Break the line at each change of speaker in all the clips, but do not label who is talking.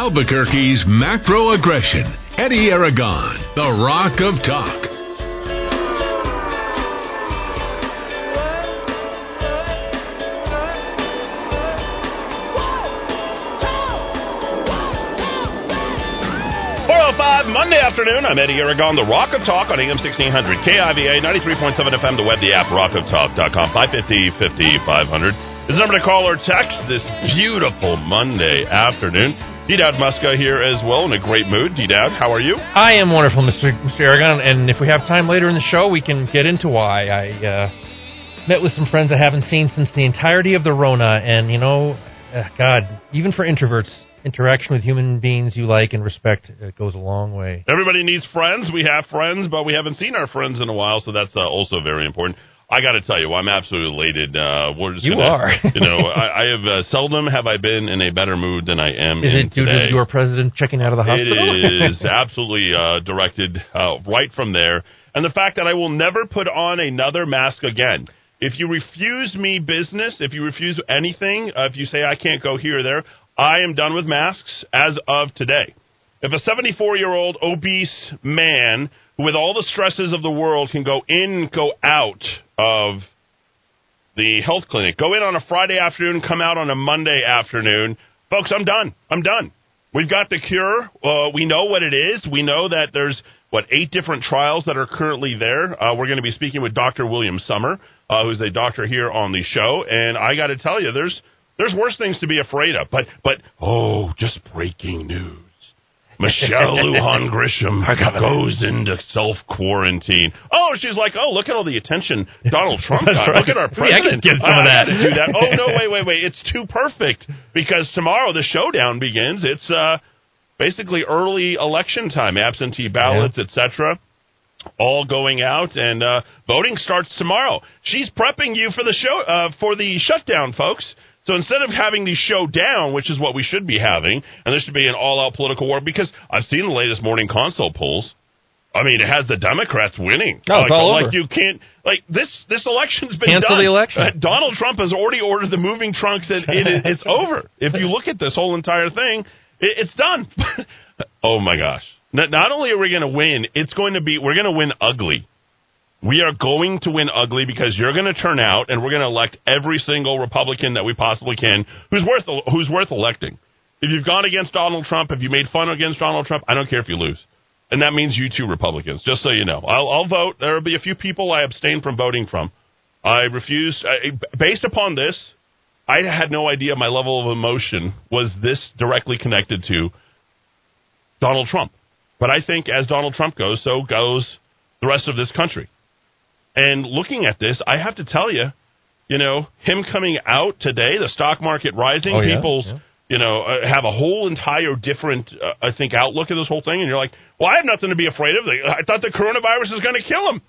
Albuquerque's macro aggression. Eddy Aragon, the Rock of Talk.
oh Monday afternoon. I'm Eddy Aragon, the Rock of Talk on AM 1600, KIVA 93.7 FM, the web, the app, rockoftalk.com, 550 500 is the number to call or text this beautiful Monday afternoon. D-Dowd Muska here as well in a great mood. D-Dad, how are you?
I am wonderful, Mr. Mr. Aragon, and if we have time later in the show, we can get into why. I uh, met with some friends I haven't seen since the entirety of the Rona, and, you know, uh, God, even for introverts, interaction with human beings you like and respect it goes a long way.
Everybody needs friends. We have friends, but we haven't seen our friends in a while, so that's uh, also very important. I got to tell you, I'm absolutely elated. Uh, we're just
you
gonna,
are.
you know, I, I have uh, seldom have I been in a better mood than I am.
Is
in
it due
today.
to your president checking out of the hospital?
It is absolutely uh, directed uh, right from there, and the fact that I will never put on another mask again. If you refuse me business, if you refuse anything, uh, if you say I can't go here or there, I am done with masks as of today. If a 74 year old obese man with all the stresses of the world can go in, go out of the health clinic, go in on a Friday afternoon, come out on a Monday afternoon, folks, I'm done. I'm done. We've got the cure. Uh, we know what it is. We know that there's what eight different trials that are currently there. Uh, we're going to be speaking with Dr. William Summer, uh, who's a doctor here on the show, and I got to tell you, there's there's worse things to be afraid of. But but oh, just breaking news. Michelle Lujan Grisham goes into self quarantine. Oh, she's like, oh, look at all the attention Donald Trump got.
right.
Look at our
Maybe I
president.
could get some of that.
I do that. Oh no, wait, wait, wait! It's too perfect because tomorrow the showdown begins. It's uh, basically early election time, absentee ballots, etc. All going out, and uh, voting starts tomorrow. She's prepping you for the show uh, for the shutdown, folks. So instead of having the show down, which is what we should be having, and there should be an all-out political war, because I've seen the latest morning consult polls. I mean, it has the Democrats winning.
It's
like,
all
like you can't like this. This election's been
Cancel
done.
the election.
Uh, Donald Trump has already ordered the moving trunks, and it, is- it's over. If you look at this whole entire thing, it, it's done. oh my gosh! Not, not only are we going to win, it's going to be we're going to win ugly. We are going to win ugly because you're going to turn out and we're going to elect every single Republican that we possibly can who's worth who's worth electing. If you've gone against Donald Trump, if you made fun against Donald Trump, I don't care if you lose. And that means you too, Republicans, just so you know. I'll, I'll vote. There will be a few people I abstain from voting from. I refuse. I, based upon this, I had no idea my level of emotion was this directly connected to Donald Trump. But I think as Donald Trump goes, so goes the rest of this country. And looking at this, I have to tell you, you know, him coming out today, the stock market rising,
Oh, yeah,
people's,
yeah.
you know, uh, have a whole entire different, uh, I think, outlook of this whole thing. And you're like, well, I have nothing to be afraid of. I thought the coronavirus is going to kill him.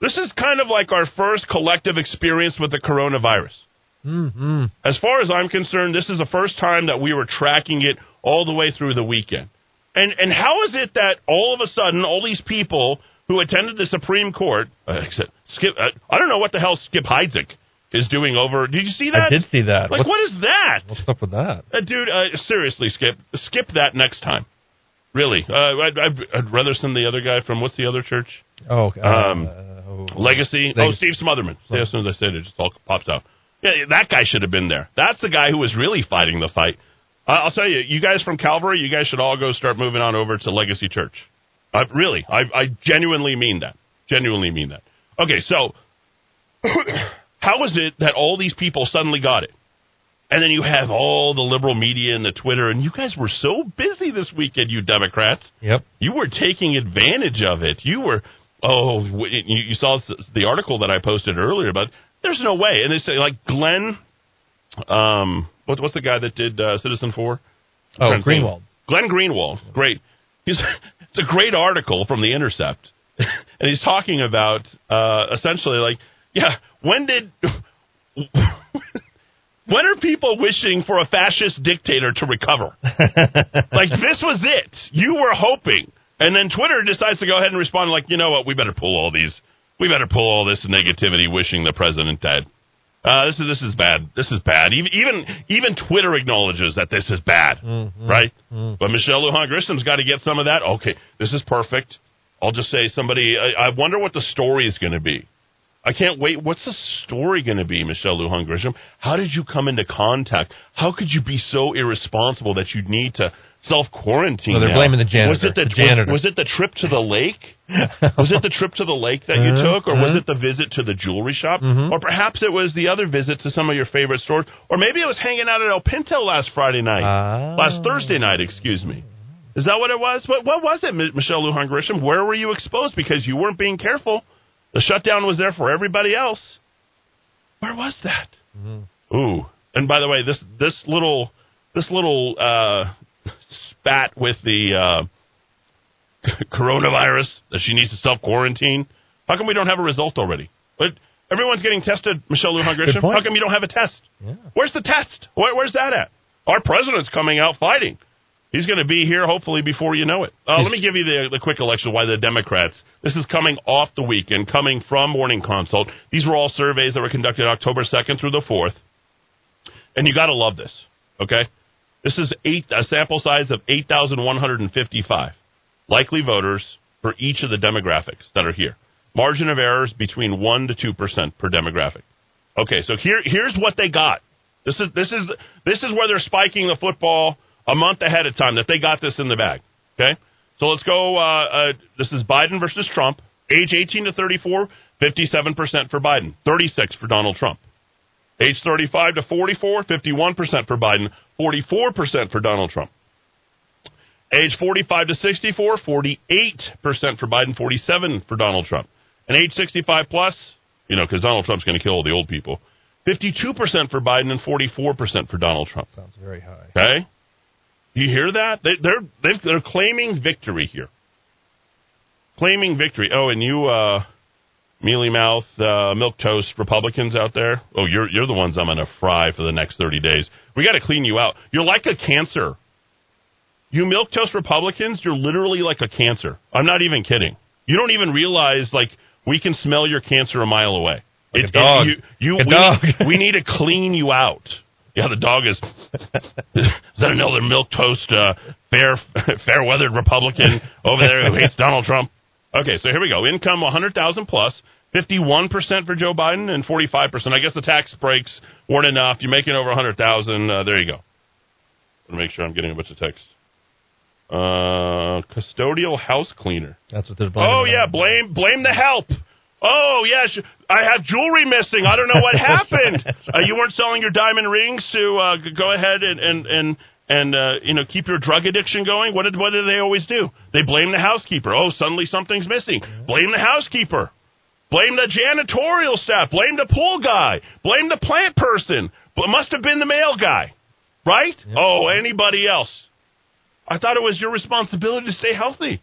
This is kind of like our first collective experience with the coronavirus.
Mm-hmm.
As far as I'm concerned, this is the first time that we were tracking it all the way through the weekend. And and how is it that all of a sudden all these people who attended the Supreme Court, uh, except Skip, uh, I don't know what the hell Skip Heitzig is doing over. Did you see that?
I did see that.
Like,
what's,
what is that?
what's up with that?
Uh, dude, uh, seriously, Skip, skip that next time. Really, uh, I'd, I'd, rather send the other guy from what's the other church?
Oh, uh,
Um,
oh.
Legacy. Oh, Steve Smotherman. See, as soon as I said it, it just all pops out. Yeah, that guy should have been there. That's the guy who was really fighting the fight. Uh, I'll tell you, you guys from Calvary, you guys should all go start moving on over to Legacy Church. Uh, really, I, I genuinely mean that. Genuinely mean that. Okay, so how is it that all these people suddenly got it? And then you have all the liberal media and the Twitter, and you guys were so busy this weekend, you Democrats.
Yep.
You were taking advantage of it. You were, oh, you, saw the article that I posted earlier, but there's no way. And they say, like, Glenn, um, what, what's the guy that did uh, Citizenfour?
Oh, Greenwald.
Glenn Greenwald. Great. He's, it's a great article from The Intercept. and he's talking about uh, essentially, like, yeah, when did. When are people wishing for a fascist dictator to recover? like this was it. You were hoping, and then Twitter decides to go ahead and respond like, you know what? We better pull all these. We better pull all this negativity, wishing the president dead. Uh, this is this is bad. This is bad. Even even even Twitter acknowledges that this is bad,
Mm-hmm.
right? But Michelle Lujan Grisham got to get some of that. Okay, this is perfect. I'll just say somebody. I, I wonder what the story is going to be. I can't wait. What's the story going to be, Michelle Lujan Grisham? How did you come into contact? How could you be so irresponsible that you'd need to self quarantine?
Well, they're blaming the janitor.
Was it the,
The janitor.
Was, was it the trip to the lake? was it the trip to the lake that you
Uh-huh,
took, or was it the visit to the jewelry shop, or perhaps it was the other visit to some of your favorite stores, or maybe it was hanging out at El Pinto last Friday night,
Ah.
last Thursday night, excuse me. Is that what it was? What, what was it, Michelle Lujan Grisham? Where were you exposed because you weren't being careful? The shutdown was there for everybody else. Where was that? Ooh, and by the way, this this little this little uh, spat with the uh, coronavirus that she needs to self quarantine. How come we don't have a result already? But everyone's getting tested, Michelle Lujan Grisham. How come you don't have a test?
Yeah.
Where's the test? Where, where's that at? Our president's coming out fighting. He's going to be here hopefully before you know it. Uh, let me give you the, the quick election why the Democrats. This is coming off the weekend, coming from Morning Consult. These were all surveys that were conducted October 2nd through the 4th. And you got to love this, okay? This is eight a sample size of 8,155 likely voters for each of the demographics that are here. Margin of errors between 1 to 2% per demographic. Okay, so here here's what they got. This is this is this is where they're spiking the football a month ahead of time that they got this in the bag. Okay, so let's go. Uh, uh, this is Biden versus Trump. Age 18 to 34, 57 percent for Biden, 36 for Donald Trump. Age 35 to 44, 51 percent for Biden, 44 percent for Donald Trump. Age 45 to 64, 48 percent for Biden, 47 for Donald Trump. And age 65 plus, you know, because Donald Trump's going to kill all the old people. 52 percent for Biden and 44 percent for Donald Trump.
Sounds very high.
Okay, you hear that? They, they're they've, they're claiming victory here. Claiming victory. Oh, and you, uh, mealy mouth, uh, milk toast Republicans out there. Oh, you're you're the ones I'm going to fry for the next 30 days. We got to clean you out. You're like a cancer. You milk toast Republicans, you're literally like a cancer. I'm not even kidding. You don't even realize like we can smell your cancer a mile away.
Like a dog.
you, you,
Like a
we,
dog.
we need to clean you out. Yeah, the dog is. is that another milk toast, uh, fair, fair weathered Republican over there who hates Donald Trump? Okay, so here we go. Income 100,000 plus, 51% for Joe Biden and 45%. I guess the tax breaks weren't enough. You're making over 100,000. Uh, there you go. Let me make sure I'm getting a bunch of text. Uh, custodial house cleaner.
That's what they're blaming.
Oh yeah, blame blame the help. Oh yes, I have jewelry missing. I don't know what happened. uh, you weren't selling your diamond rings to uh, go ahead and and and and uh, you know keep your drug addiction going. What did what do they always do? They blame the housekeeper. Oh, suddenly something's missing. Blame the housekeeper. Blame the janitorial staff. Blame the pool guy. Blame the plant person. But must have been the mail guy, right? Oh, anybody else? I thought it was your responsibility to stay healthy.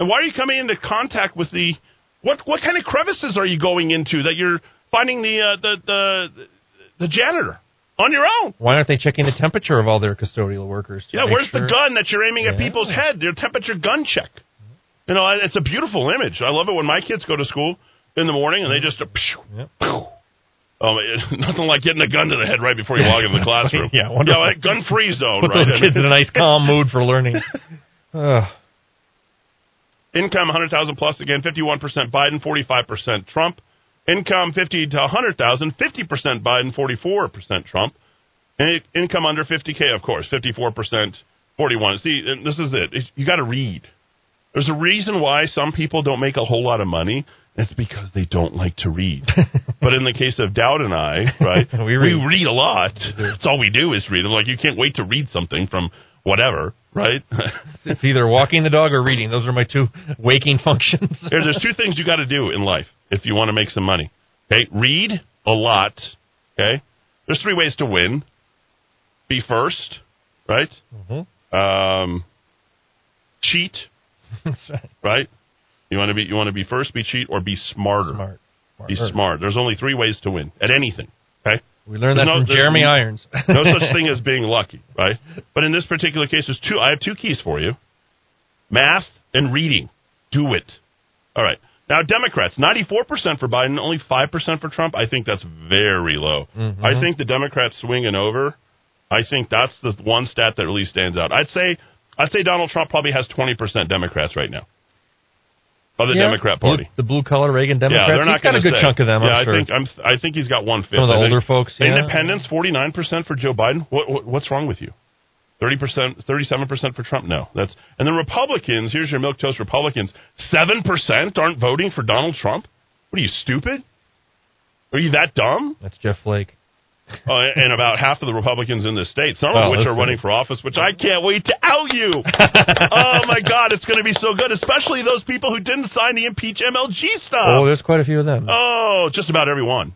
And why are you coming into contact with the what? What kind of crevices are you going into that you're finding the uh, the, the the janitor on your own?
Why aren't they checking the temperature of all their custodial workers?
Yeah, where's
sure-
the gun that you're aiming at people's head? Their temperature gun check. You know, it's a beautiful image. I love it when my kids go to school in the morning and they just uh, phew,
Yep.
Oh, man, nothing like getting a gun to the head right before you walk into the classroom.
Yeah, wonderful.
yeah, gun free zone,
Put
right?
those kids in a nice calm mood for learning. Ugh.
Income 100,000 plus again, 51% Biden, 45% Trump. Income 50 to 100,000, 50% Biden, 44% Trump. And income under 50k, of course, 54%, 41. See, and this is it. You got to read. There's a reason why some people don't make a whole lot of money. It's because they don't like to read. but in the case of Dowd and I, right,
we We read.
a lot. That's all we do is read. I'm like, you can't wait to read something from whatever, right?
It's either walking the dog or reading. Those are my two waking functions.
Here, there's two things you got to do in life if you want to make some money. Okay, read a lot. Okay, there's three ways to win. Be first, right?
Mhm.
Um, cheat,
right.
right? You want to be you want to be first, be cheat, or be smarter.
Smart.
Be
Smart.
smart. There's only three ways to win at anything. Okay.
We learned
There's
that
no-
from Jeremy Irons.
no such thing as being lucky, right? But in this particular case, there's two. I have two keys for you: math and reading. Do it. All right. Now, Democrats, 94% for Biden, only 5% for Trump. I think that's very low.
Mm-hmm.
I think the Democrats swinging over. I think that's the one stat that really stands out. I'd say I'd say Donald Trump probably has 20% Democrats right now. Of the
Yeah.
Democrat Party.
Blue- the blue collar Reagan Democrats.
Yeah, they're not
He's got a good
say.
chunk of them.
Yeah,
I'm sure.
I think I'm. I think he's got one fifth.
Some of the older folks, yeah.
Independents, forty nine percent for Joe Biden. What, what what's wrong with you? Thirty percent, thirty seven percent for Trump. No, that's and then Republicans. Here's your milk toast Republicans. Seven percent aren't voting for Donald Trump. What are you stupid? Are you that dumb?
That's Jeff Flake.
Uh, and about half of the Republicans in the state, some of which are running for office, which I can't wait to out you. oh my God, it's going to be so good, especially those people who didn't sign the impeach MLG stuff.
oh, there's quite a few of them.
Oh, just about everyone.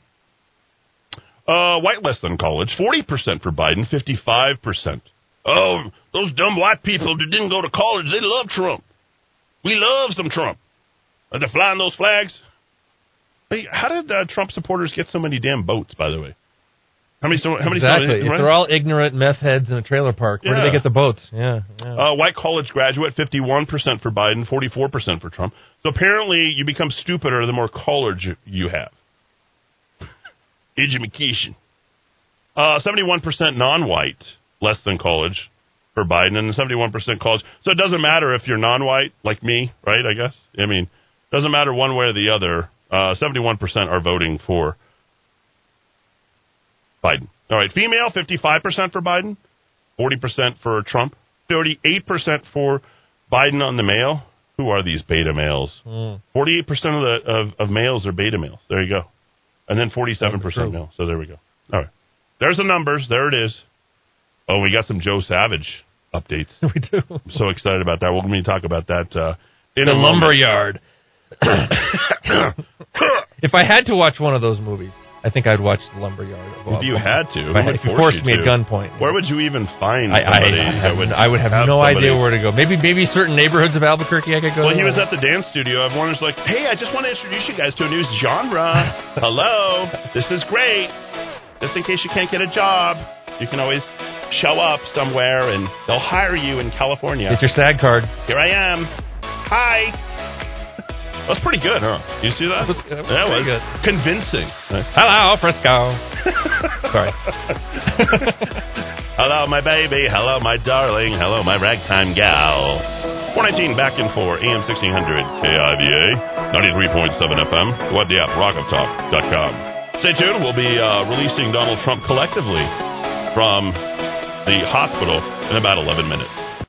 Uh, white less than college, 40% for Biden, 55%. Oh, those dumb white people that didn't go to college, they love Trump. We love some Trump. Are they flying those flags? Hey, how did uh, Trump supporters get so many damn boats, by the way? How many? How many?
exactly. If
right?
they're all ignorant meth heads in a trailer park, where do they get the boats? Yeah. yeah.
Uh, white college graduate, 51% for Biden, 44% for Trump. So apparently you become stupider the more college you have. Education. Uh, 71% non-white, less than college for Biden, and 71% college. So it doesn't matter if you're non-white, like me, right, I guess? I mean, doesn't matter one way or the other. Uh, 71% are voting for Biden. All right, female, 55% for Biden, 40% for Trump, 38% for Biden on the male. Who are these beta males?
Mm.
48% of the of, of males are beta males. There you go. And then 47%
True.
male. So there we go. All right. There's the numbers. There it is. Oh, we got some Joe Savage updates.
we do.
I'm so excited about that. We're going to talk about that uh, in
The
a moment.
lumber yard. if I had to watch one of those movies, I think I'd watch the lumber yard.
If you had to,
if, I had, if you forced
you
me
to?
at gunpoint.
Where would you even find
I, I,
somebody
I, have,
would
I would have, no
somebody-
idea where to go. Maybe maybe certain neighborhoods of Albuquerque I could go.
Well, he was at the dance studio. Everyone was like, "Hey, I just want to introduce you guys to a new genre. Hello, this is great. Just in case you can't get a job, you can always show up somewhere, and they'll hire you in California.
Get your SAG card.
Here I am. Hi." That's pretty good, huh? You see that?
That was- that was
That
pretty
was
good.
convincing.
Hello, Frisco. Sorry.
Hello, my baby. Hello, my darling. Hello, my ragtime gal. 419 back and for AM 1600 KIVA, 93.7 FM, what the app, rockoftalk.com. Stay tuned. We'll be uh, releasing Donald Trump collectively from the hospital in about 11 minutes.